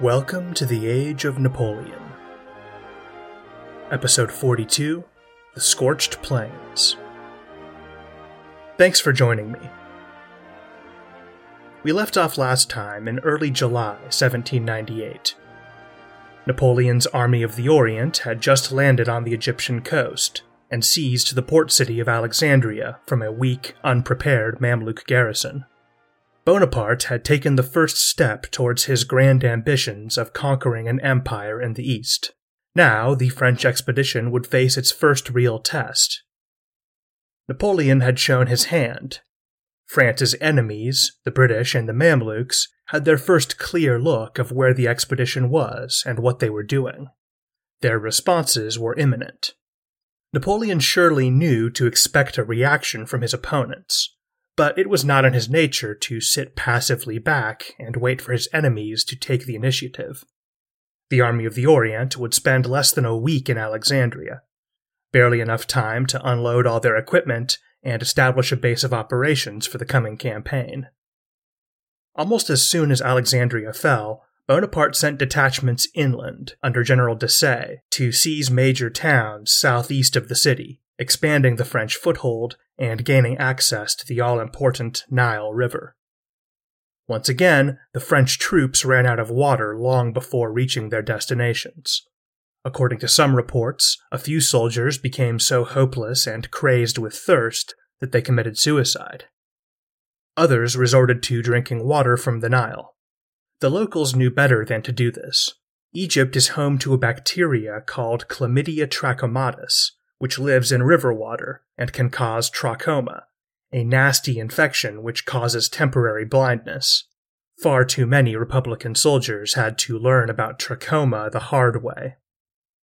Welcome to the Age of Napoleon. Episode 42 The Scorched Plains. Thanks for joining me. We left off last time in early July 1798. Napoleon's Army of the Orient had just landed on the Egyptian coast and seized the port city of Alexandria from a weak, unprepared Mamluk garrison. Bonaparte had taken the first step towards his grand ambitions of conquering an empire in the East. Now, the French expedition would face its first real test. Napoleon had shown his hand. France's enemies, the British and the Mamluks, had their first clear look of where the expedition was and what they were doing. Their responses were imminent. Napoleon surely knew to expect a reaction from his opponents, but it was not in his nature to sit passively back and wait for his enemies to take the initiative. The Army of the Orient would spend less than a week in Alexandria, barely enough time to unload all their equipment and establish a base of operations for the coming campaign. Almost as soon as Alexandria fell, Bonaparte sent detachments inland under General Desaix to seize major towns southeast of the city, expanding the French foothold and gaining access to the all important Nile River. Once again, the French troops ran out of water long before reaching their destinations. According to some reports, a few soldiers became so hopeless and crazed with thirst that they committed suicide. Others resorted to drinking water from the Nile. The locals knew better than to do this. Egypt is home to a bacteria called Chlamydia trachomatis, which lives in river water and can cause trachoma, a nasty infection which causes temporary blindness. Far too many Republican soldiers had to learn about trachoma the hard way.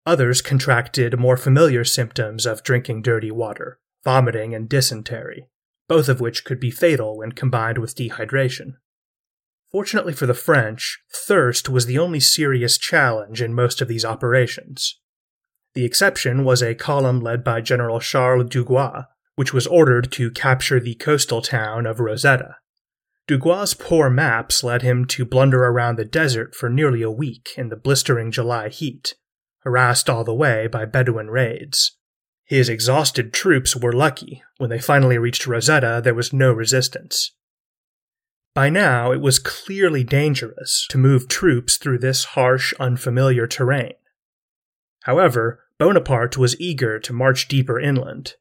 Others contracted more familiar symptoms of drinking dirty water, vomiting and dysentery, both of which could be fatal when combined with dehydration. Fortunately for the French, thirst was the only serious challenge in most of these operations. The exception was a column led by General Charles Dugua, which was ordered to capture the coastal town of Rosetta. Dugua's poor maps led him to blunder around the desert for nearly a week in the blistering July heat, harassed all the way by Bedouin raids. His exhausted troops were lucky. When they finally reached Rosetta, there was no resistance. By now, it was clearly dangerous to move troops through this harsh, unfamiliar terrain. However, Bonaparte was eager to march deeper inland.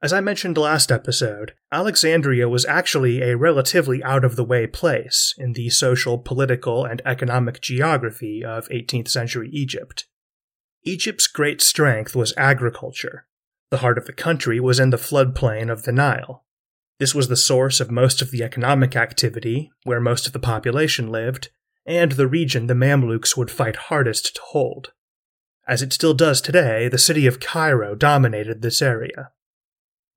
As I mentioned last episode, Alexandria was actually a relatively out of the way place in the social, political, and economic geography of 18th century Egypt. Egypt's great strength was agriculture. The heart of the country was in the floodplain of the Nile. This was the source of most of the economic activity, where most of the population lived, and the region the Mamluks would fight hardest to hold. As it still does today, the city of Cairo dominated this area.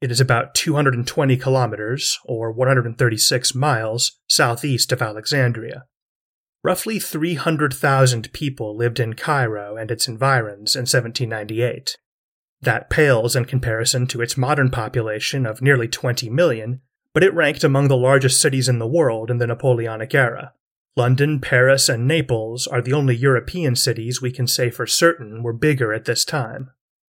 It is about 220 kilometers, or 136 miles, southeast of Alexandria. Roughly 300,000 people lived in Cairo and its environs in 1798. That pales in comparison to its modern population of nearly 20 million, but it ranked among the largest cities in the world in the Napoleonic era. London, Paris, and Naples are the only European cities we can say for certain were bigger at this time.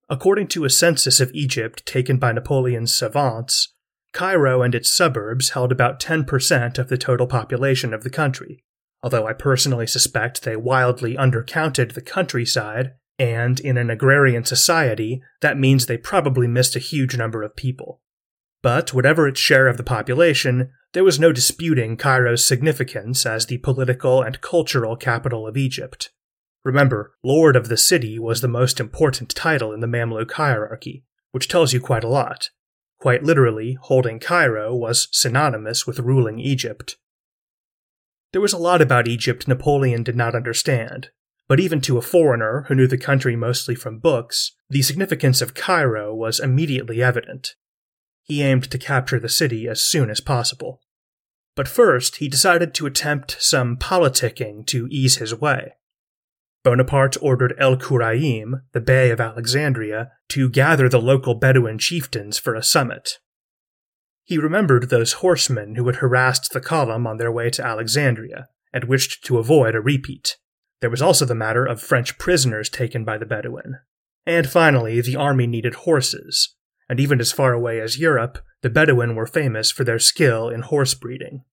According to a census of Egypt taken by Napoleon's savants, Cairo and its suburbs held about 10% of the total population of the country, although I personally suspect they wildly undercounted the countryside, and in an agrarian society, that means they probably missed a huge number of people. But whatever its share of the population, there was no disputing Cairo's significance as the political and cultural capital of Egypt. Remember, Lord of the City was the most important title in the Mamluk hierarchy, which tells you quite a lot. Quite literally, holding Cairo was synonymous with ruling Egypt. There was a lot about Egypt Napoleon did not understand, but even to a foreigner who knew the country mostly from books, the significance of Cairo was immediately evident. He aimed to capture the city as soon as possible. But first, he decided to attempt some politicking to ease his way. Bonaparte ordered El Kuraim, the Bey of Alexandria, to gather the local Bedouin chieftains for a summit. He remembered those horsemen who had harassed the column on their way to Alexandria, and wished to avoid a repeat. There was also the matter of French prisoners taken by the Bedouin. And finally, the army needed horses, and even as far away as Europe, the Bedouin were famous for their skill in horse breeding.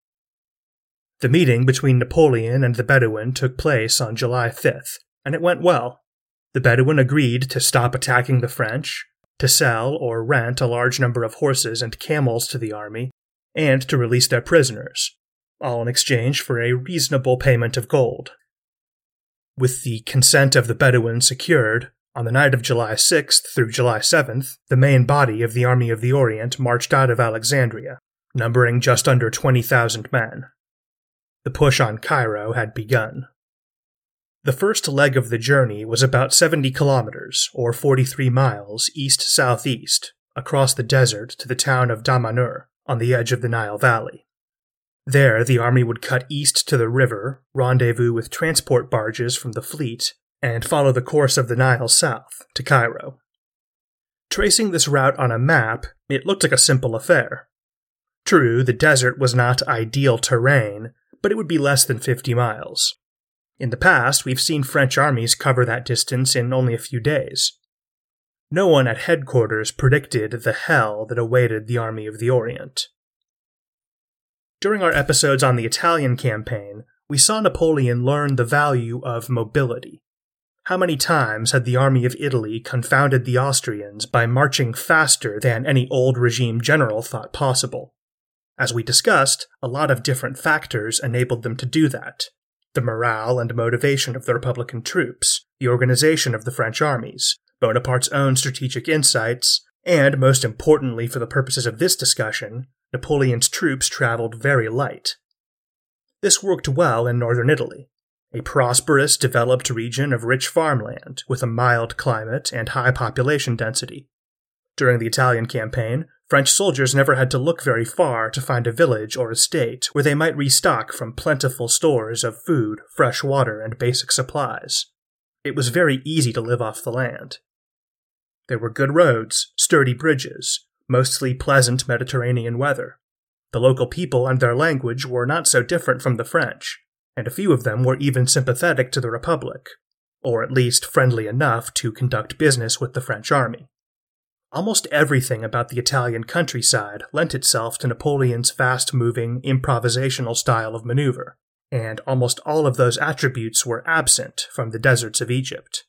The meeting between Napoleon and the Bedouin took place on July 5th, and it went well. The Bedouin agreed to stop attacking the French, to sell or rent a large number of horses and camels to the army, and to release their prisoners, all in exchange for a reasonable payment of gold. With the consent of the Bedouin secured, on the night of July 6th through July 7th, the main body of the Army of the Orient marched out of Alexandria, numbering just under 20,000 men. The push on Cairo had begun. The first leg of the journey was about 70 kilometers, or 43 miles, east southeast, across the desert to the town of Damanhur, on the edge of the Nile Valley. There, the army would cut east to the river, rendezvous with transport barges from the fleet, and follow the course of the Nile south to Cairo. Tracing this route on a map, it looked like a simple affair. True, the desert was not ideal terrain, but it would be less than 50 miles. In the past, we've seen French armies cover that distance in only a few days. No one at headquarters predicted the hell that awaited the Army of the Orient. During our episodes on the Italian campaign, we saw Napoleon learn the value of mobility. How many times had the army of Italy confounded the Austrians by marching faster than any old regime general thought possible? As we discussed, a lot of different factors enabled them to do that. The morale and motivation of the Republican troops, the organization of the French armies, Bonaparte's own strategic insights, and, most importantly for the purposes of this discussion, Napoleon's troops traveled very light. This worked well in northern Italy, a prosperous, developed region of rich farmland with a mild climate and high population density. During the Italian campaign, French soldiers never had to look very far to find a village or estate where they might restock from plentiful stores of food, fresh water, and basic supplies. It was very easy to live off the land. There were good roads, sturdy bridges, mostly pleasant Mediterranean weather. The local people and their language were not so different from the French, and a few of them were even sympathetic to the Republic, or at least friendly enough to conduct business with the French army. Almost everything about the Italian countryside lent itself to Napoleon's fast moving, improvisational style of maneuver, and almost all of those attributes were absent from the deserts of Egypt.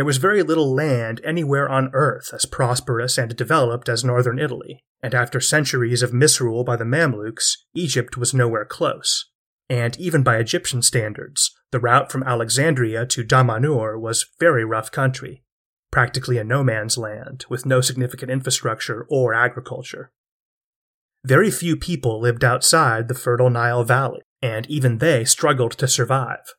There was very little land anywhere on earth as prosperous and developed as northern Italy, and after centuries of misrule by the Mamluks, Egypt was nowhere close. And even by Egyptian standards, the route from Alexandria to Damanhur was very rough country, practically a no man's land with no significant infrastructure or agriculture. Very few people lived outside the fertile Nile Valley, and even they struggled to survive.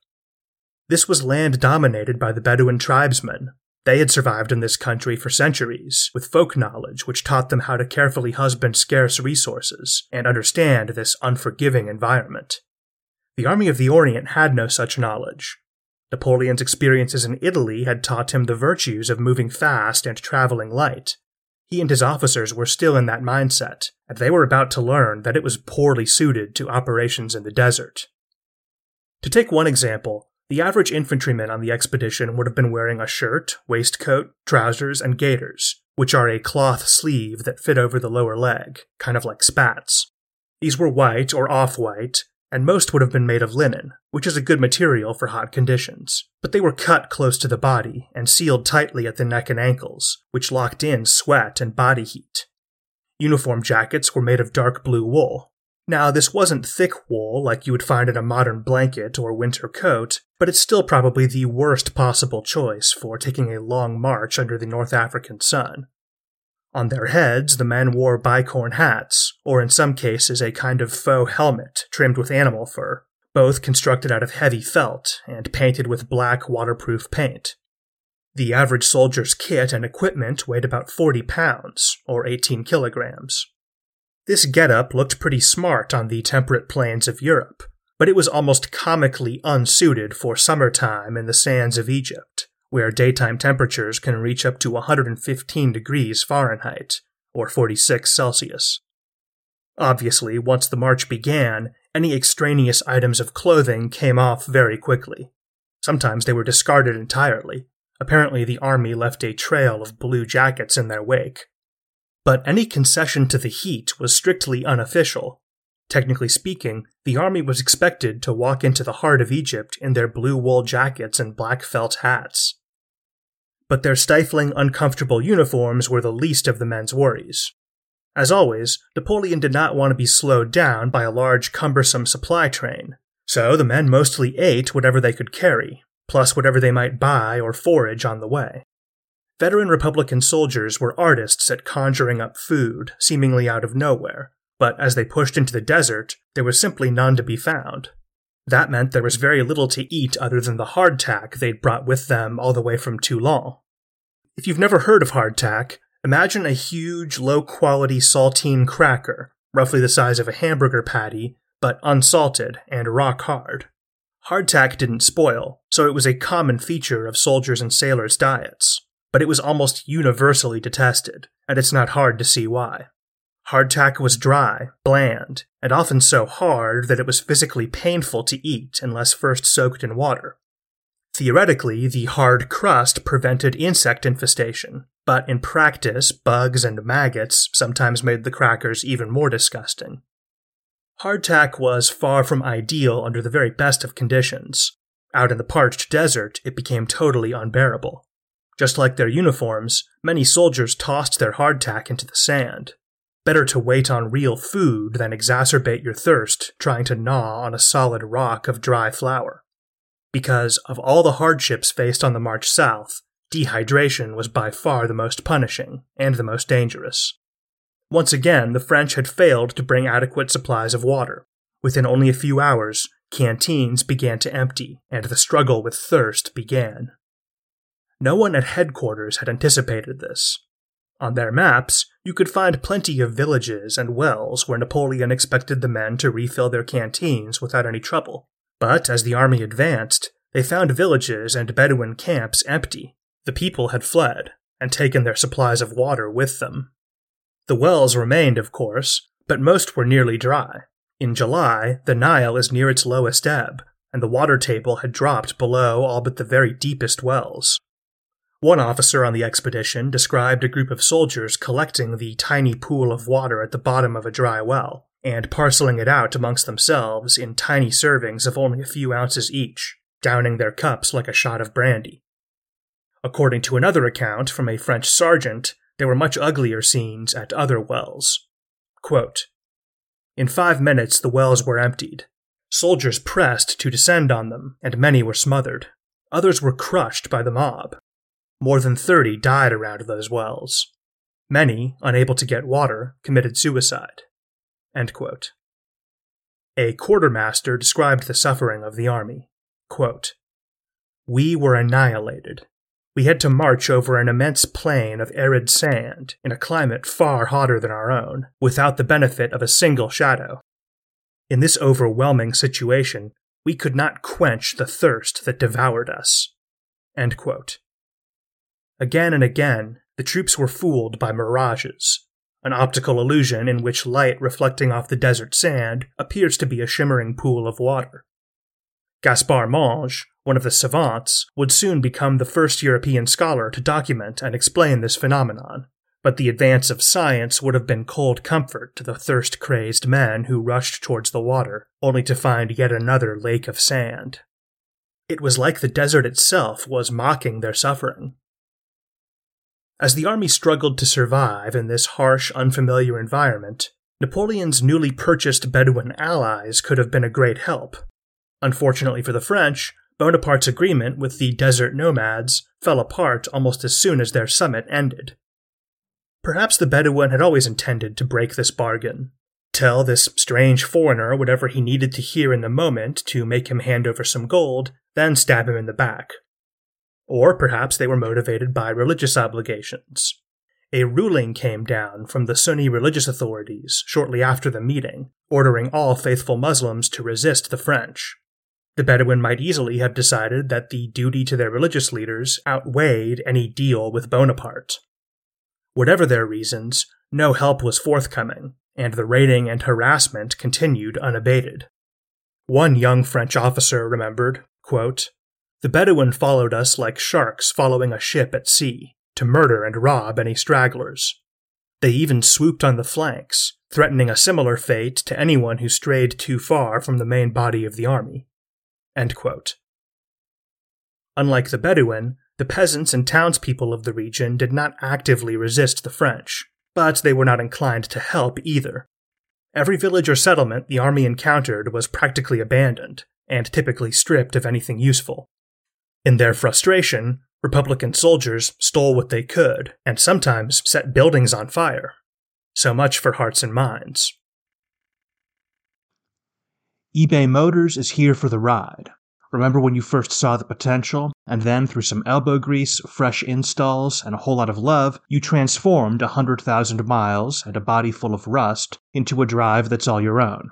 This was land dominated by the Bedouin tribesmen. They had survived in this country for centuries, with folk knowledge which taught them how to carefully husband scarce resources and understand this unforgiving environment. The Army of the Orient had no such knowledge, Napoleon's experiences in Italy had taught him the virtues of moving fast and traveling light. He and his officers were still in that mindset, and they were about to learn that it was poorly suited to operations in the desert. To take one example, The average infantryman on the expedition would have been wearing a shirt, waistcoat, trousers, and gaiters, which are a cloth sleeve that fit over the lower leg, kind of like spats. These were white or off white, and most would have been made of linen, which is a good material for hot conditions. But they were cut close to the body and sealed tightly at the neck and ankles, which locked in sweat and body heat. Uniform jackets were made of dark blue wool. Now, this wasn't thick wool like you would find in a modern blanket or winter coat, but it's still probably the worst possible choice for taking a long march under the North African sun. On their heads, the men wore bicorn hats, or in some cases a kind of faux helmet trimmed with animal fur, both constructed out of heavy felt and painted with black waterproof paint. The average soldier's kit and equipment weighed about 40 pounds, or 18 kilograms. This getup looked pretty smart on the temperate plains of Europe, but it was almost comically unsuited for summertime in the sands of Egypt where daytime temperatures can reach up to 115 degrees Fahrenheit, or 46 Celsius. Obviously, once the march began, any extraneous items of clothing came off very quickly. Sometimes they were discarded entirely. Apparently, the army left a trail of blue jackets in their wake. But any concession to the heat was strictly unofficial. Technically speaking, the army was expected to walk into the heart of Egypt in their blue wool jackets and black felt hats but their stifling, uncomfortable uniforms were the least of the men's worries. As always, Napoleon did not want to be slowed down by a large, cumbersome supply train, so the men mostly ate whatever they could carry, plus whatever they might buy or forage on the way. Veteran Republican soldiers were artists at conjuring up food, seemingly out of nowhere, but as they pushed into the desert, there was simply none to be found. That meant there was very little to eat other than the hardtack they'd brought with them all the way from Toulon. If you've never heard of hardtack, imagine a huge, low quality saltine cracker, roughly the size of a hamburger patty, but unsalted and rock hard. Hardtack didn't spoil, so it was a common feature of soldiers' and sailors' diets, but it was almost universally detested, and it's not hard to see why. Hardtack was dry, bland, and often so hard that it was physically painful to eat unless first soaked in water. Theoretically, the hard crust prevented insect infestation, but in practice, bugs and maggots sometimes made the crackers even more disgusting. Hardtack was far from ideal under the very best of conditions. Out in the parched desert, it became totally unbearable. Just like their uniforms, many soldiers tossed their hardtack into the sand, Better to wait on real food than exacerbate your thirst trying to gnaw on a solid rock of dry flour. Because of all the hardships faced on the march south, dehydration was by far the most punishing and the most dangerous. Once again, the French had failed to bring adequate supplies of water. Within only a few hours, canteens began to empty, and the struggle with thirst began. No one at headquarters had anticipated this, on their maps, you could find plenty of villages and wells where Napoleon expected the men to refill their canteens without any trouble. But as the army advanced, they found villages and Bedouin camps empty. The people had fled and taken their supplies of water with them. The wells remained, of course, but most were nearly dry. In July, the Nile is near its lowest ebb, and the water table had dropped below all but the very deepest wells. One officer on the expedition described a group of soldiers collecting the tiny pool of water at the bottom of a dry well and parceling it out amongst themselves in tiny servings of only a few ounces each, downing their cups like a shot of brandy. According to another account from a French sergeant, there were much uglier scenes at other wells. Quote, in five minutes, the wells were emptied. Soldiers pressed to descend on them, and many were smothered. Others were crushed by the mob, more than 30 died around those wells. Many, unable to get water, committed suicide. A quartermaster described the suffering of the army. Quote, we were annihilated. We had to march over an immense plain of arid sand in a climate far hotter than our own, without the benefit of a single shadow. In this overwhelming situation, we could not quench the thirst that devoured us. Again and again, the troops were fooled by mirages, an optical illusion in which light reflecting off the desert sand appears to be a shimmering pool of water. Gaspard Monge, one of the savants, would soon become the first European scholar to document and explain this phenomenon. But the advance of science would have been cold comfort to the thirst crazed men who rushed towards the water, only to find yet another lake of sand. It was like the desert itself was mocking their suffering. As the army struggled to survive in this harsh, unfamiliar environment, Napoleon's newly purchased Bedouin allies could have been a great help. Unfortunately for the French, Bonaparte's agreement with the desert nomads fell apart almost as soon as their summit ended. Perhaps the Bedouin had always intended to break this bargain, tell this strange foreigner whatever he needed to hear in the moment to make him hand over some gold, then stab him in the back. Or perhaps they were motivated by religious obligations. A ruling came down from the Sunni religious authorities shortly after the meeting, ordering all faithful Muslims to resist the French. The Bedouin might easily have decided that the duty to their religious leaders outweighed any deal with Bonaparte. Whatever their reasons, no help was forthcoming, and the raiding and harassment continued unabated. One young French officer remembered, quote, The Bedouin followed us like sharks following a ship at sea, to murder and rob any stragglers. They even swooped on the flanks, threatening a similar fate to anyone who strayed too far from the main body of the army. Unlike the Bedouin, the peasants and townspeople of the region did not actively resist the French, but they were not inclined to help either. Every village or settlement the army encountered was practically abandoned, and typically stripped of anything useful. In their frustration, Republican soldiers stole what they could, and sometimes set buildings on fire. So much for hearts and minds. eBay Motors is here for the ride. Remember when you first saw the potential, and then through some elbow grease, fresh installs, and a whole lot of love, you transformed a 100,000 miles and a body full of rust into a drive that's all your own.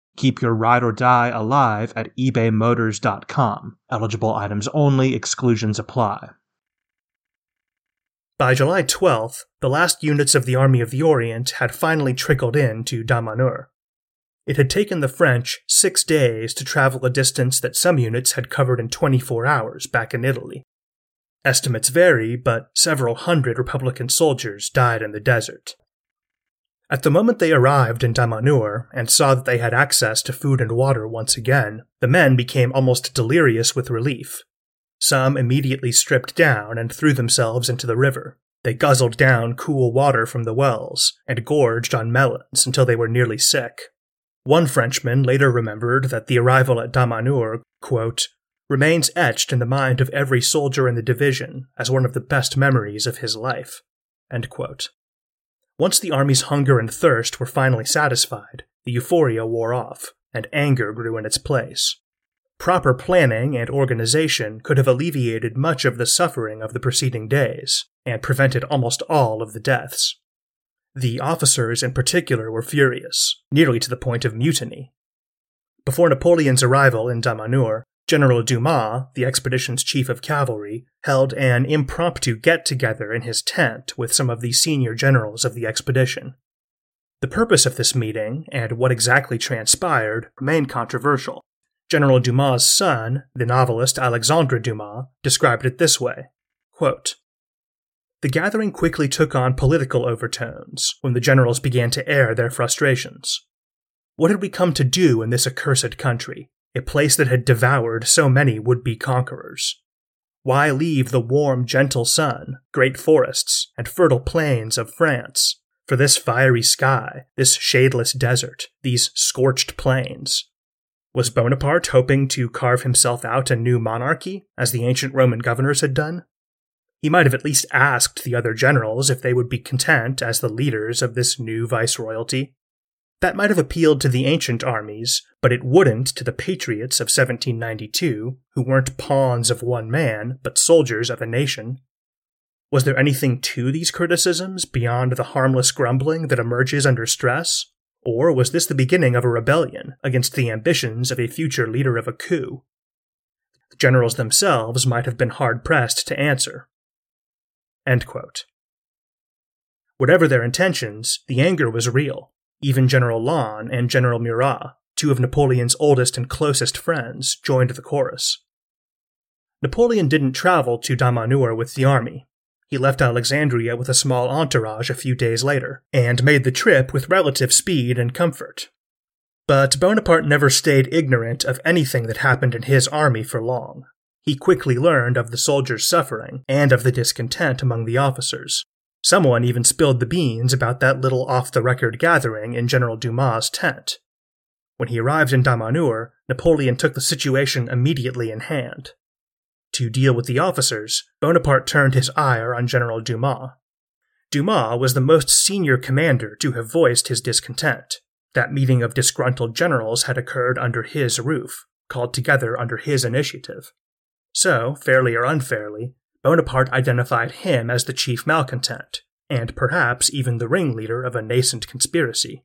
Keep your ride or die alive at ebaymotors.com. Eligible items only, exclusions apply. By July 12th, the last units of the Army of the Orient had finally trickled in to Damanhur. It had taken the French six days to travel a distance that some units had covered in 24 hours back in Italy. Estimates vary, but several hundred Republican soldiers died in the desert. At the moment they arrived in Damanhur and saw that they had access to food and water once again, the men became almost delirious with relief. Some immediately stripped down and threw themselves into the river. They guzzled down cool water from the wells and gorged on melons until they were nearly sick. One Frenchman later remembered that the arrival at Damanhur, quote, remains etched in the mind of every soldier in the division as one of the best memories of his life. Once the army's hunger and thirst were finally satisfied, the euphoria wore off, and anger grew in its place. Proper planning and organization could have alleviated much of the suffering of the preceding days, and prevented almost all of the deaths. The officers in particular were furious, nearly to the point of mutiny. Before Napoleon's arrival in Damanhur, General Dumas, the expedition's chief of cavalry, held an impromptu get together in his tent with some of the senior generals of the expedition. The purpose of this meeting, and what exactly transpired, remain controversial. General Dumas' son, the novelist Alexandre Dumas, described it this way quote, The gathering quickly took on political overtones when the generals began to air their frustrations. What had we come to do in this accursed country? A place that had devoured so many would be conquerors. Why leave the warm, gentle sun, great forests, and fertile plains of France for this fiery sky, this shadeless desert, these scorched plains? Was Bonaparte hoping to carve himself out a new monarchy, as the ancient Roman governors had done? He might have at least asked the other generals if they would be content as the leaders of this new viceroyalty. That might have appealed to the ancient armies, but it wouldn't to the patriots of 1792, who weren't pawns of one man, but soldiers of a nation. Was there anything to these criticisms beyond the harmless grumbling that emerges under stress? Or was this the beginning of a rebellion against the ambitions of a future leader of a coup? The generals themselves might have been hard pressed to answer. Whatever their intentions, the anger was real. Even General Lannes and General Murat, two of Napoleon's oldest and closest friends, joined the chorus. Napoleon didn't travel to Damanhur with the army. He left Alexandria with a small entourage a few days later, and made the trip with relative speed and comfort. But Bonaparte never stayed ignorant of anything that happened in his army for long. He quickly learned of the soldiers' suffering and of the discontent among the officers. Someone even spilled the beans about that little off the record gathering in General Dumas' tent. When he arrived in Damanhur, Napoleon took the situation immediately in hand. To deal with the officers, Bonaparte turned his ire on General Dumas. Dumas was the most senior commander to have voiced his discontent. That meeting of disgruntled generals had occurred under his roof, called together under his initiative. So, fairly or unfairly, Bonaparte identified him as the chief malcontent, and perhaps even the ringleader of a nascent conspiracy.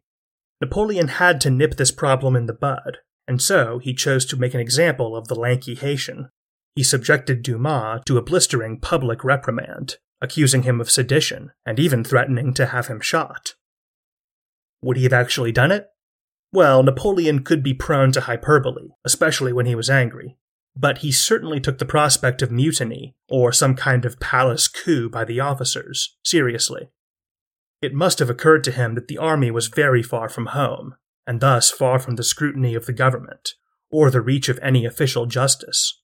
Napoleon had to nip this problem in the bud, and so he chose to make an example of the lanky Haitian, he subjected Dumas to a blistering public reprimand, accusing him of sedition, and even threatening to have him shot. Would he have actually done it? Well, Napoleon could be prone to hyperbole, especially when he was angry, but he certainly took the prospect of mutiny, or some kind of palace coup by the officers, seriously. It must have occurred to him that the army was very far from home, and thus far from the scrutiny of the government, or the reach of any official justice.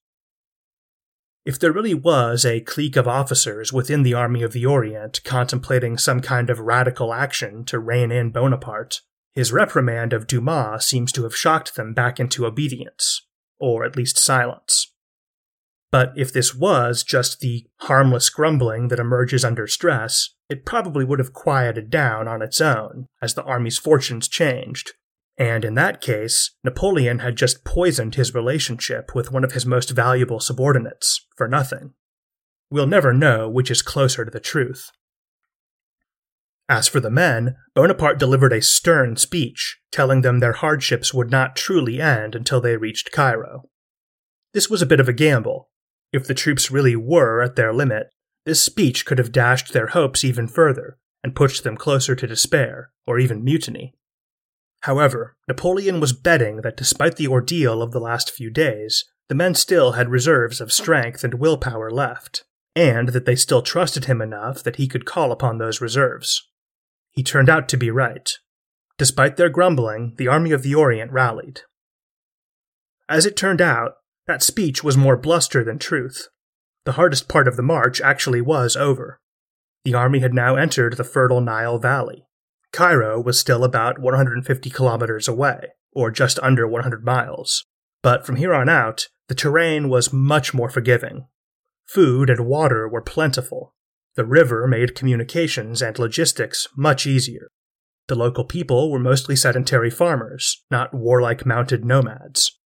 If there really was a clique of officers within the Army of the Orient contemplating some kind of radical action to rein in Bonaparte, his reprimand of Dumas seems to have shocked them back into obedience, or at least silence. But if this was just the harmless grumbling that emerges under stress, it probably would have quieted down on its own as the army's fortunes changed and in that case, Napoleon had just poisoned his relationship with one of his most valuable subordinates for nothing. We'll never know which is closer to the truth. As for the men, Bonaparte delivered a stern speech, telling them their hardships would not truly end until they reached Cairo. This was a bit of a gamble. If the troops really were at their limit, this speech could have dashed their hopes even further and pushed them closer to despair, or even mutiny. However, Napoleon was betting that despite the ordeal of the last few days, the men still had reserves of strength and willpower left, and that they still trusted him enough that he could call upon those reserves. He turned out to be right. Despite their grumbling, the Army of the Orient rallied. As it turned out, that speech was more bluster than truth. The hardest part of the march actually was over. The army had now entered the fertile Nile Valley, Cairo was still about 150 kilometers away, or just under 100 miles. But from here on out, the terrain was much more forgiving. Food and water were plentiful. The river made communications and logistics much easier. The local people were mostly sedentary farmers, not warlike mounted nomads.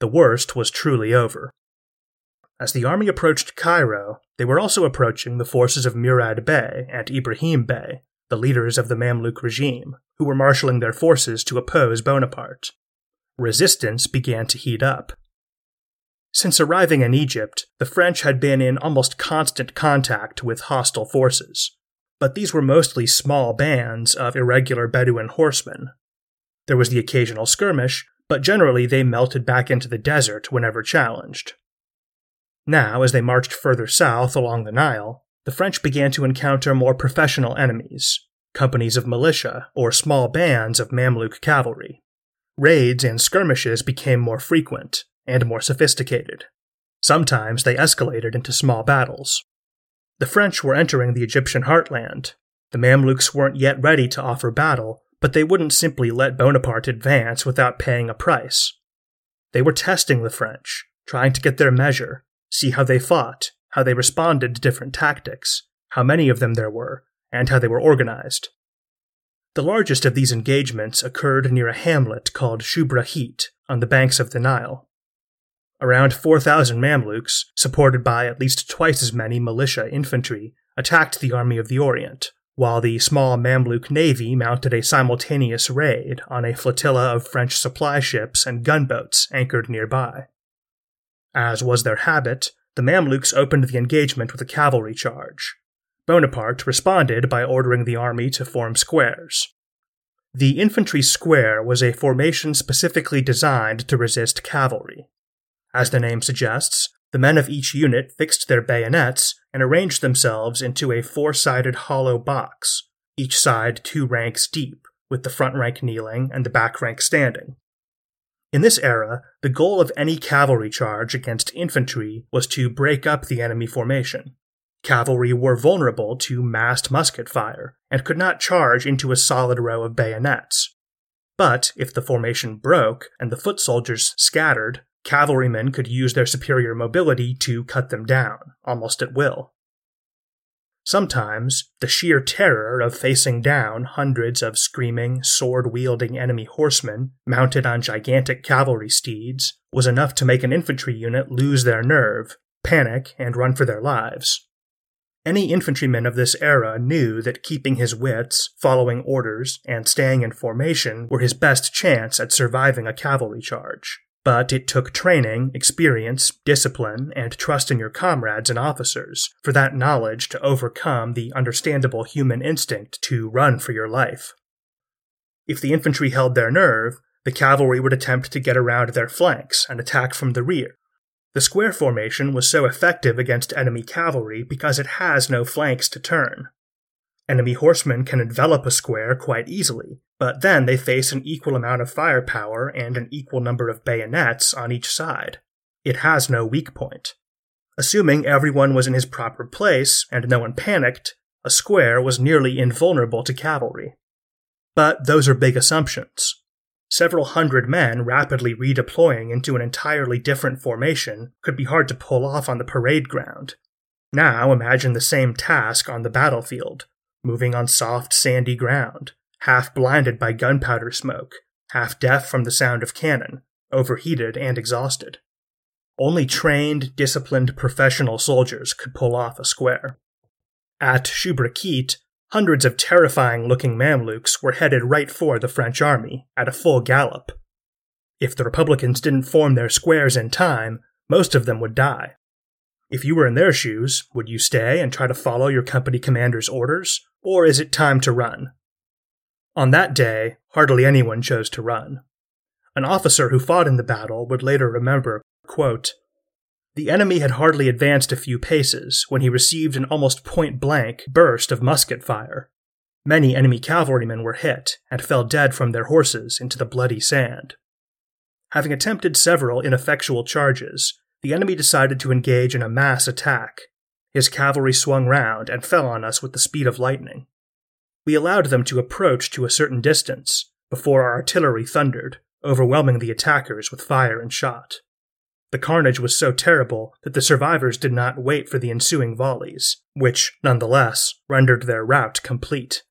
The worst was truly over. As the army approached Cairo, they were also approaching the forces of Murad Bey and Ibrahim Bey, the leaders of the Mamluk regime, who were marshaling their forces to oppose Bonaparte. Resistance began to heat up. Since arriving in Egypt, the French had been in almost constant contact with hostile forces, but these were mostly small bands of irregular Bedouin horsemen. There was the occasional skirmish, but generally they melted back into the desert whenever challenged. Now, as they marched further south along the Nile, the French began to encounter more professional enemies, companies of militia or small bands of Mamluk cavalry. Raids and skirmishes became more frequent and more sophisticated. Sometimes they escalated into small battles. The French were entering the Egyptian heartland. The Mamluks weren't yet ready to offer battle, but they wouldn't simply let Bonaparte advance without paying a price. They were testing the French, trying to get their measure, see how they fought, how they responded to different tactics, how many of them there were, and how they were organized. The largest of these engagements occurred near a hamlet called Shubra Khit on the banks of the Nile. Around 4,000 Mamluks, supported by at least twice as many militia infantry, attacked the Army of the Orient, while the small Mamluk navy mounted a simultaneous raid on a flotilla of French supply ships and gunboats anchored nearby. As was their habit, the Mamluks opened the engagement with a cavalry charge. Bonaparte responded by ordering the army to form squares. The infantry square was a formation specifically designed to resist cavalry. As the name suggests, the men of each unit fixed their bayonets and arranged themselves into a four sided hollow box, each side two ranks deep, with the front rank kneeling and the back rank standing. In this era, the goal of any cavalry charge against infantry was to break up the enemy formation. Cavalry were vulnerable to massed musket fire and could not charge into a solid row of bayonets. But if the formation broke and the foot soldiers scattered, cavalrymen could use their superior mobility to cut them down, almost at will. Sometimes, the sheer terror of facing down hundreds of screaming, sword wielding enemy horsemen mounted on gigantic cavalry steeds was enough to make an infantry unit lose their nerve, panic, and run for their lives. Any infantryman of this era knew that keeping his wits, following orders, and staying in formation were his best chance at surviving a cavalry charge but it took training, experience, discipline, and trust in your comrades and officers for that knowledge to overcome the understandable human instinct to run for your life. If the infantry held their nerve, the cavalry would attempt to get around their flanks and attack from the rear. The square formation was so effective against enemy cavalry because it has no flanks to turn. Enemy horsemen can envelop a square quite easily, but then they face an equal amount of firepower and an equal number of bayonets on each side. It has no weak point. Assuming everyone was in his proper place and no one panicked, a square was nearly invulnerable to cavalry. But those are big assumptions. Several hundred men rapidly redeploying into an entirely different formation could be hard to pull off on the parade ground. Now imagine the same task on the battlefield, moving on soft, sandy ground, half blinded by gunpowder smoke, half deaf from the sound of cannon, overheated and exhausted. Only trained, disciplined professional soldiers could pull off a square. At Shubra Khit, hundreds of terrifying looking Mamluks were headed right for the French army at a full gallop. If the Republicans didn't form their squares in time, most of them would die. If you were in their shoes, would you stay and try to follow your company commander's orders, or is it time to run? On that day, hardly anyone chose to run. An officer who fought in the battle would later remember, quote, The enemy had hardly advanced a few paces when he received an almost point blank burst of musket fire. Many enemy cavalrymen were hit and fell dead from their horses into the bloody sand. Having attempted several ineffectual charges, the enemy decided to engage in a mass attack. His cavalry swung round and fell on us with the speed of lightning. We allowed them to approach to a certain distance before our artillery thundered, overwhelming the attackers with fire and shot. The carnage was so terrible that the survivors did not wait for the ensuing volleys, which, nonetheless, rendered their rout complete.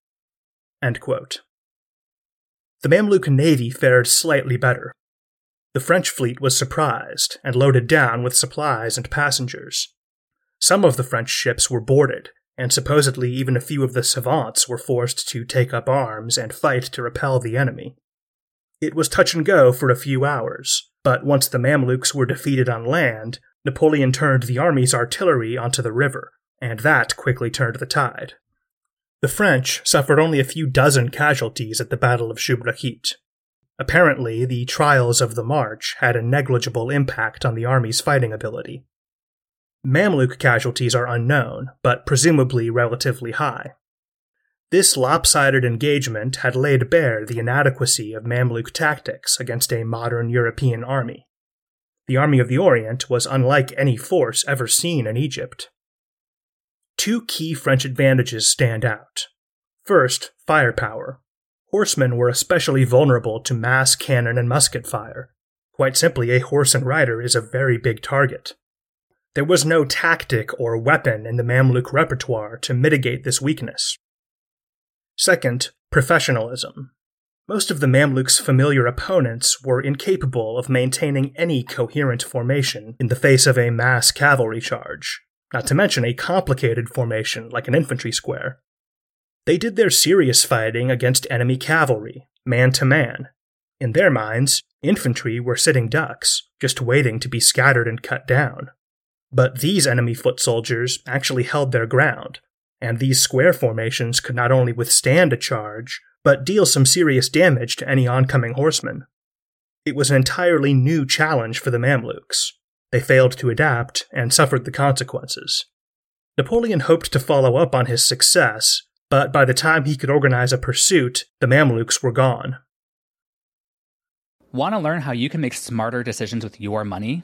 The Mamluk navy fared slightly better. The French fleet was surprised and loaded down with supplies and passengers. Some of the French ships were boarded, and supposedly even a few of the savants were forced to take up arms and fight to repel the enemy. It was touch and go for a few hours, but once the Mamluks were defeated on land, Napoleon turned the army's artillery onto the river, and that quickly turned the tide. The French suffered only a few dozen casualties at the Battle of Shubra Khit. Apparently, the trials of the march had a negligible impact on the army's fighting ability. Mamluk casualties are unknown, but presumably relatively high. This lopsided engagement had laid bare the inadequacy of Mamluk tactics against a modern European army. The Army of the Orient was unlike any force ever seen in Egypt. Two key French advantages stand out. First, firepower. Horsemen were especially vulnerable to mass cannon and musket fire. Quite simply, a horse and rider is a very big target. There was no tactic or weapon in the Mamluk repertoire to mitigate this weakness. Second, professionalism. Most of the Mamluks' familiar opponents were incapable of maintaining any coherent formation in the face of a mass cavalry charge, not to mention a complicated formation like an infantry square. They did their serious fighting against enemy cavalry, man to man. In their minds, infantry were sitting ducks, just waiting to be scattered and cut down. But these enemy foot soldiers actually held their ground, and these square formations could not only withstand a charge, but deal some serious damage to any oncoming horsemen. It was an entirely new challenge for the Mamluks. They failed to adapt and suffered the consequences. Napoleon hoped to follow up on his success, but by the time he could organize a pursuit, the Mamluks were gone. Want to learn how you can make smarter decisions with your money?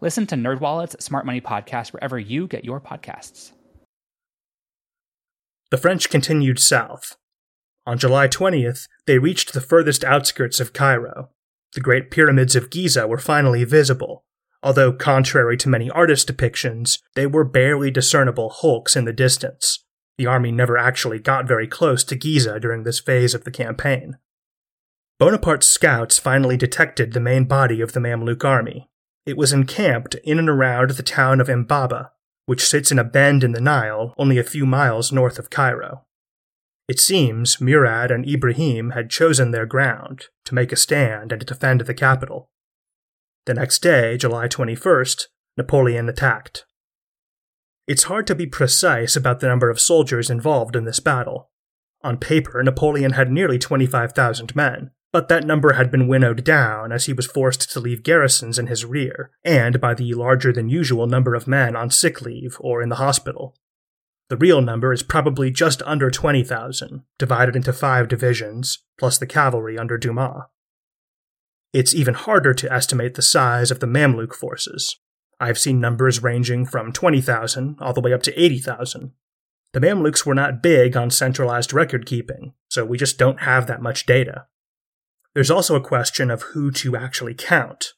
Listen to NerdWallet's Smart Money Podcast wherever you get your podcasts. The French continued south. On July 20th, they reached the furthest outskirts of Cairo, the Great Pyramids of Giza were finally visible, although, contrary to many artist depictions, they were barely discernible hulks in the distance. The army never actually got very close to Giza during this phase of the campaign. Bonaparte's scouts finally detected the main body of the Mamluk army. It was encamped in and around the town of Embaba, which sits in a bend in the Nile only a few miles north of Cairo. It seems Murad and Ibrahim had chosen their ground to make a stand and defend the capital. The next day, July 21st, Napoleon attacked. It's hard to be precise about the number of soldiers involved in this battle. On paper, Napoleon had nearly 25,000 men, but that number had been winnowed down as he was forced to leave garrisons in his rear, and by the larger than usual number of men on sick leave or in the hospital. The real number is probably just under 20,000, divided into five divisions, plus the cavalry under Dumas. It's even harder to estimate the size of the Mamluk forces. I've seen numbers ranging from 20,000 all the way up to 80,000. The Mamluks were not big on centralized record keeping, so we just don't have that much data. There's also a question of who to actually count.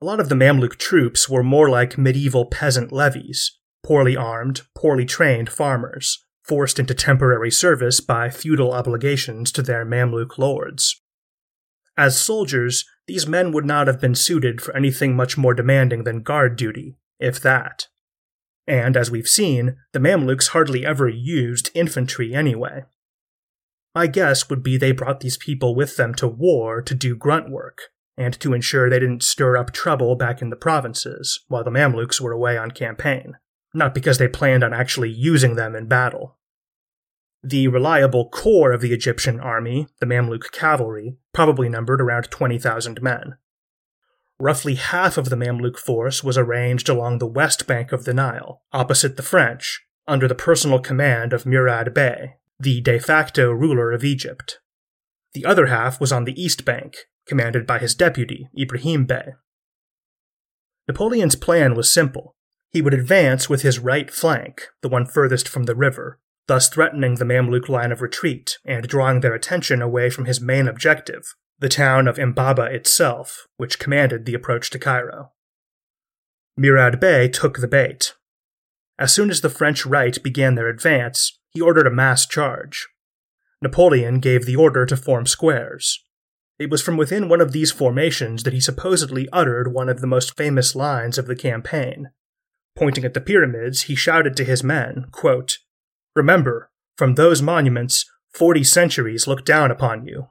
A lot of the Mamluk troops were more like medieval peasant levies, poorly armed, poorly trained farmers, forced into temporary service by feudal obligations to their Mamluk lords. As soldiers, these men would not have been suited for anything much more demanding than guard duty, if that. And as we've seen, the Mamluks hardly ever used infantry anyway. My guess would be they brought these people with them to war to do grunt work, and to ensure they didn't stir up trouble back in the provinces while the Mamluks were away on campaign not because they planned on actually using them in battle. The reliable core of the Egyptian army, the Mamluk cavalry, probably numbered around 20,000 men. Roughly half of the Mamluk force was arranged along the west bank of the Nile, opposite the French, under the personal command of Murad Bey, the de facto ruler of Egypt. The other half was on the east bank, commanded by his deputy, Ibrahim Bey. Napoleon's plan was simple he would advance with his right flank, the one furthest from the river, thus threatening the Mamluk line of retreat and drawing their attention away from his main objective, the town of Embaba itself, which commanded the approach to Cairo. Murad Bey took the bait. As soon as the French right began their advance, he ordered a mass charge. Napoleon gave the order to form squares. It was from within one of these formations that he supposedly uttered one of the most famous lines of the campaign Pointing at the pyramids, he shouted to his men, quote, Remember, from those monuments, forty centuries look down upon you.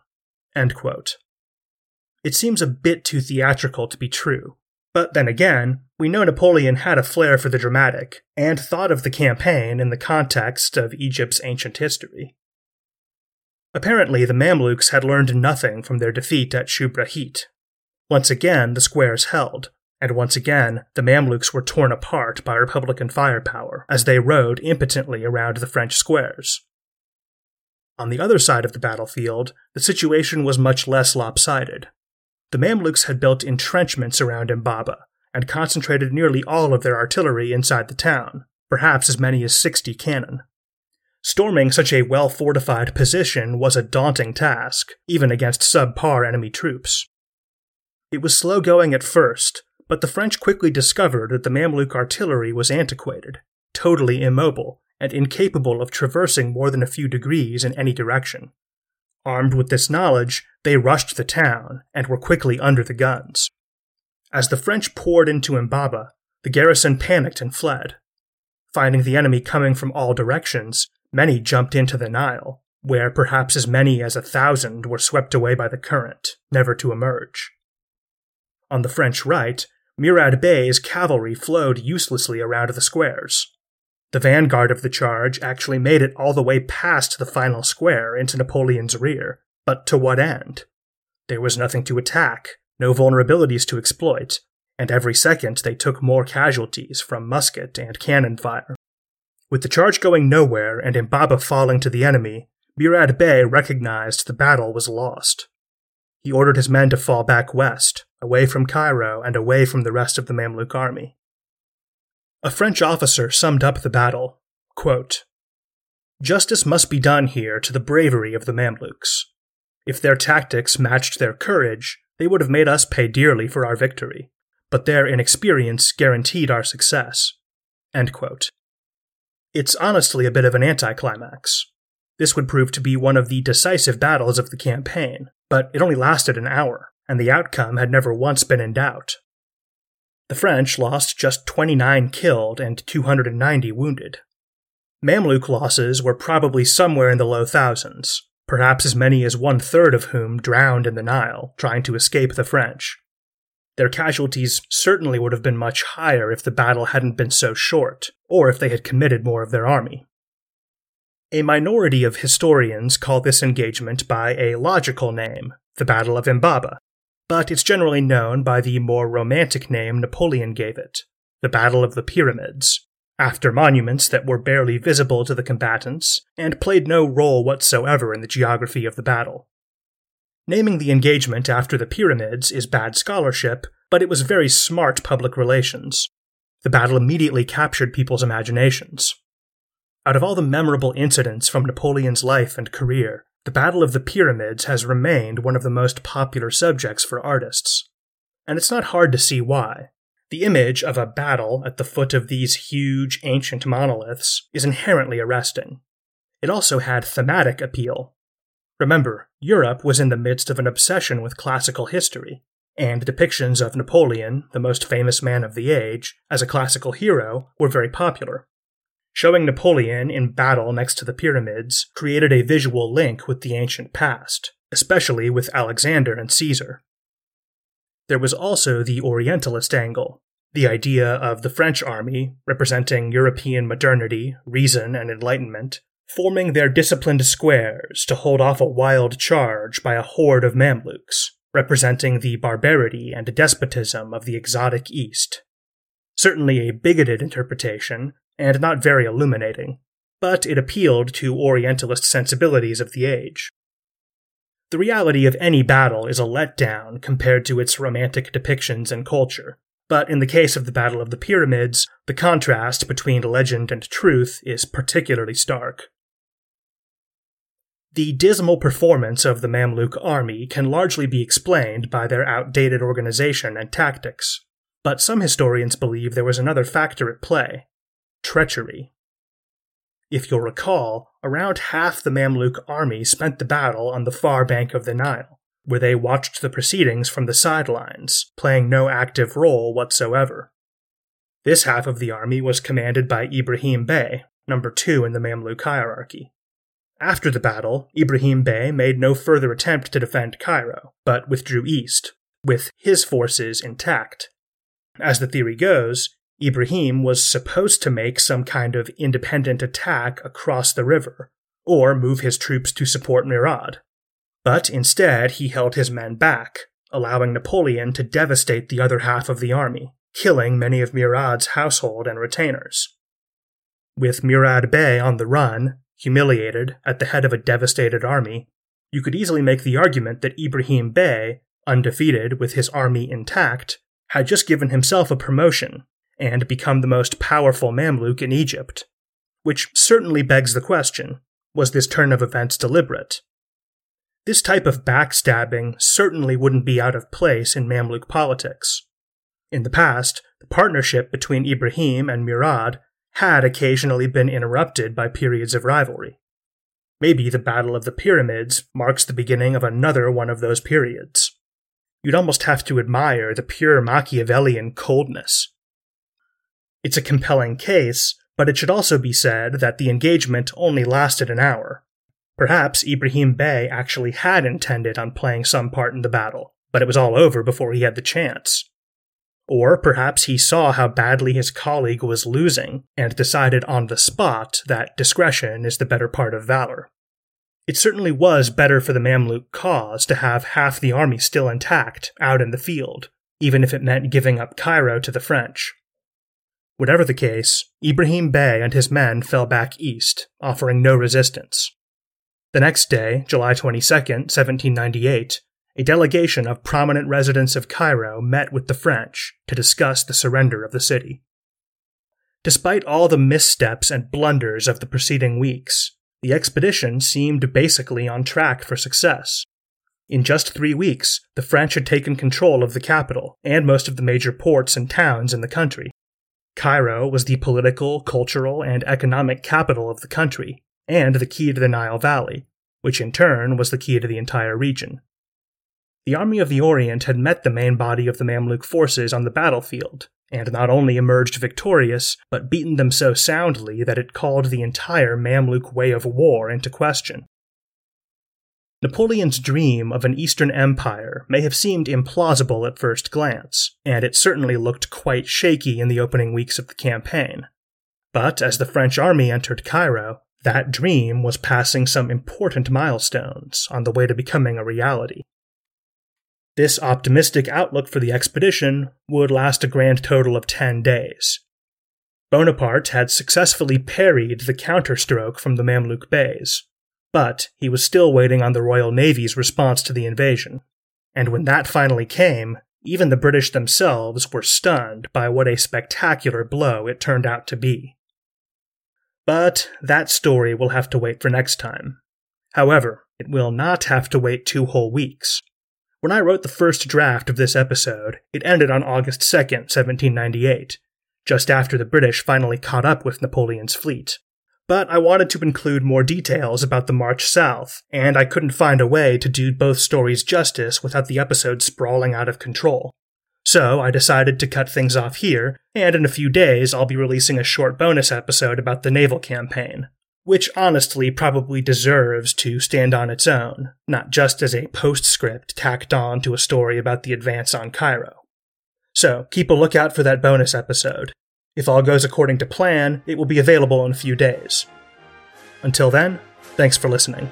It seems a bit too theatrical to be true. But then again, we know Napoleon had a flair for the dramatic, and thought of the campaign in the context of Egypt's ancient history. Apparently, the Mamluks had learned nothing from their defeat at Shubra Khit. Once again, the squares held, and once again, the Mamluks were torn apart by Republican firepower as they rode impotently around the French squares. On the other side of the battlefield, the situation was much less lopsided. The Mamluks had built entrenchments around Imbaba and concentrated nearly all of their artillery inside the town, perhaps as many as 60 cannon. Storming such a well fortified position was a daunting task, even against subpar enemy troops. It was slow going at first, but the French quickly discovered that the Mamluk artillery was antiquated, totally immobile, and incapable of traversing more than a few degrees in any direction. Armed with this knowledge, they rushed the town and were quickly under the guns. As the French poured into Imbaba, the garrison panicked and fled. Finding the enemy coming from all directions, many jumped into the Nile, where perhaps as many as a thousand were swept away by the current, never to emerge. On the French right, Murad Bey's cavalry flowed uselessly around the squares. The vanguard of the charge actually made it all the way past the final square into Napoleon's rear, but to what end? There was nothing to attack, no vulnerabilities to exploit, and every second they took more casualties from musket and cannon fire. With the charge going nowhere and Imbaba falling to the enemy, Murad Bey recognized the battle was lost. He ordered his men to fall back west, away from Cairo and away from the rest of the Mamluk army. A French officer summed up the battle quote, Justice must be done here to the bravery of the Mamluks. If their tactics matched their courage, they would have made us pay dearly for our victory, but their inexperience guaranteed our success. It's honestly a bit of an anticlimax. This would prove to be one of the decisive battles of the campaign, but it only lasted an hour, and the outcome had never once been in doubt. The French lost just 29 killed and 290 wounded. Mamluk losses were probably somewhere in the low thousands, perhaps as many as one third of whom drowned in the Nile, trying to escape the French. Their casualties certainly would have been much higher if the battle hadn't been so short, or if they had committed more of their army. A minority of historians call this engagement by a logical name, the Battle of Imbaba, but it's generally known by the more romantic name Napoleon gave it, the Battle of the Pyramids, after monuments that were barely visible to the combatants and played no role whatsoever in the geography of the battle. Naming the engagement after the pyramids is bad scholarship, but it was very smart public relations. The battle immediately captured people's imaginations. Out of all the memorable incidents from Napoleon's life and career, the Battle of the Pyramids has remained one of the most popular subjects for artists. And it's not hard to see why. The image of a battle at the foot of these huge ancient monoliths is inherently arresting. It also had thematic appeal. Remember, Europe was in the midst of an obsession with classical history, and depictions of Napoleon, the most famous man of the age, as a classical hero were very popular. Showing Napoleon in battle next to the pyramids created a visual link with the ancient past, especially with Alexander and Caesar. There was also the Orientalist angle, the idea of the French army, representing European modernity, reason, and enlightenment, forming their disciplined squares to hold off a wild charge by a horde of Mamluks, representing the barbarity and despotism of the exotic East. Certainly a bigoted interpretation, and not very illuminating, but it appealed to Orientalist sensibilities of the age. The reality of any battle is a letdown compared to its romantic depictions and culture, but in the case of the Battle of the Pyramids, the contrast between legend and truth is particularly stark. The dismal performance of the Mamluk army can largely be explained by their outdated organization and tactics, but some historians believe there was another factor at play treachery. If you'll recall, around half the Mamluk army spent the battle on the far bank of the Nile, where they watched the proceedings from the sidelines, playing no active role whatsoever. This half of the army was commanded by Ibrahim Bey, number two in the Mamluk hierarchy. After the battle, Ibrahim Bey made no further attempt to defend Cairo, but withdrew east, with his forces intact. As the theory goes, Ibrahim was supposed to make some kind of independent attack across the river, or move his troops to support Murad. But instead, he held his men back, allowing Napoleon to devastate the other half of the army, killing many of Murad's household and retainers. With Murad Bey on the run, humiliated, at the head of a devastated army, you could easily make the argument that Ibrahim Bey, undefeated with his army intact, had just given himself a promotion and become the most powerful Mamluk in Egypt. Which certainly begs the question was this turn of events deliberate? This type of backstabbing certainly wouldn't be out of place in Mamluk politics. In the past, the partnership between Ibrahim and Murad had occasionally been interrupted by periods of rivalry. Maybe the Battle of the Pyramids marks the beginning of another one of those periods. You'd almost have to admire the pure Machiavellian coldness. It's a compelling case, but it should also be said that the engagement only lasted an hour. Perhaps Ibrahim Bey actually had intended on playing some part in the battle, but it was all over before he had the chance. Or perhaps he saw how badly his colleague was losing and decided on the spot that discretion is the better part of valor. It certainly was better for the Mamluk cause to have half the army still intact out in the field, even if it meant giving up Cairo to the French. Whatever the case, Ibrahim Bey and his men fell back east, offering no resistance. The next day, July 22, 1798, a delegation of prominent residents of Cairo met with the French to discuss the surrender of the city. Despite all the missteps and blunders of the preceding weeks, the expedition seemed basically on track for success. In just three weeks, the French had taken control of the capital and most of the major ports and towns in the country. Cairo was the political, cultural, and economic capital of the country, and the key to the Nile Valley, which in turn was the key to the entire region. The Army of the Orient had met the main body of the Mamluk forces on the battlefield, and not only emerged victorious, but beaten them so soundly that it called the entire Mamluk way of war into question. Napoleon's dream of an Eastern Empire may have seemed implausible at first glance, and it certainly looked quite shaky in the opening weeks of the campaign. But as the French army entered Cairo, that dream was passing some important milestones on the way to becoming a reality. This optimistic outlook for the expedition would last a grand total of 10 days. Bonaparte had successfully parried the counterstroke from the Mamluk Beys, but he was still waiting on the Royal Navy's response to the invasion. And when that finally came, even the British themselves were stunned by what a spectacular blow it turned out to be. But that story will have to wait for next time. However, it will not have to wait two whole weeks. When I wrote the first draft of this episode, it ended on August 2nd, 1798, just after the British finally caught up with Napoleon's fleet. But I wanted to include more details about the march south, and I couldn't find a way to do both stories justice without the episode sprawling out of control. So I decided to cut things off here, and in a few days I'll be releasing a short bonus episode about the naval campaign which honestly probably deserves to stand on its own, not just as a postscript tacked on to a story about the advance on Cairo. So keep a lookout for that bonus episode. If all goes according to plan, it will be available in a few days. Until then, thanks for listening.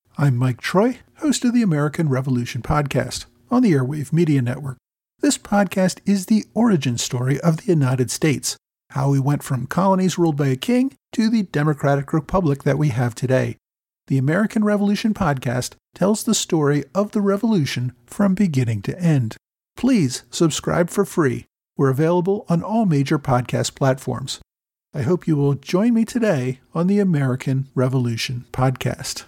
I'm Mike Troy, host of the American Revolution podcast on the Airwave Media Network. This podcast is the origin story of the United States, how we went from colonies ruled by a king to the democratic republic that we have today. The American Revolution podcast tells the story of the revolution from beginning to end. Please subscribe for free. We're available on all major podcast platforms. I hope you will join me today on the American Revolution podcast.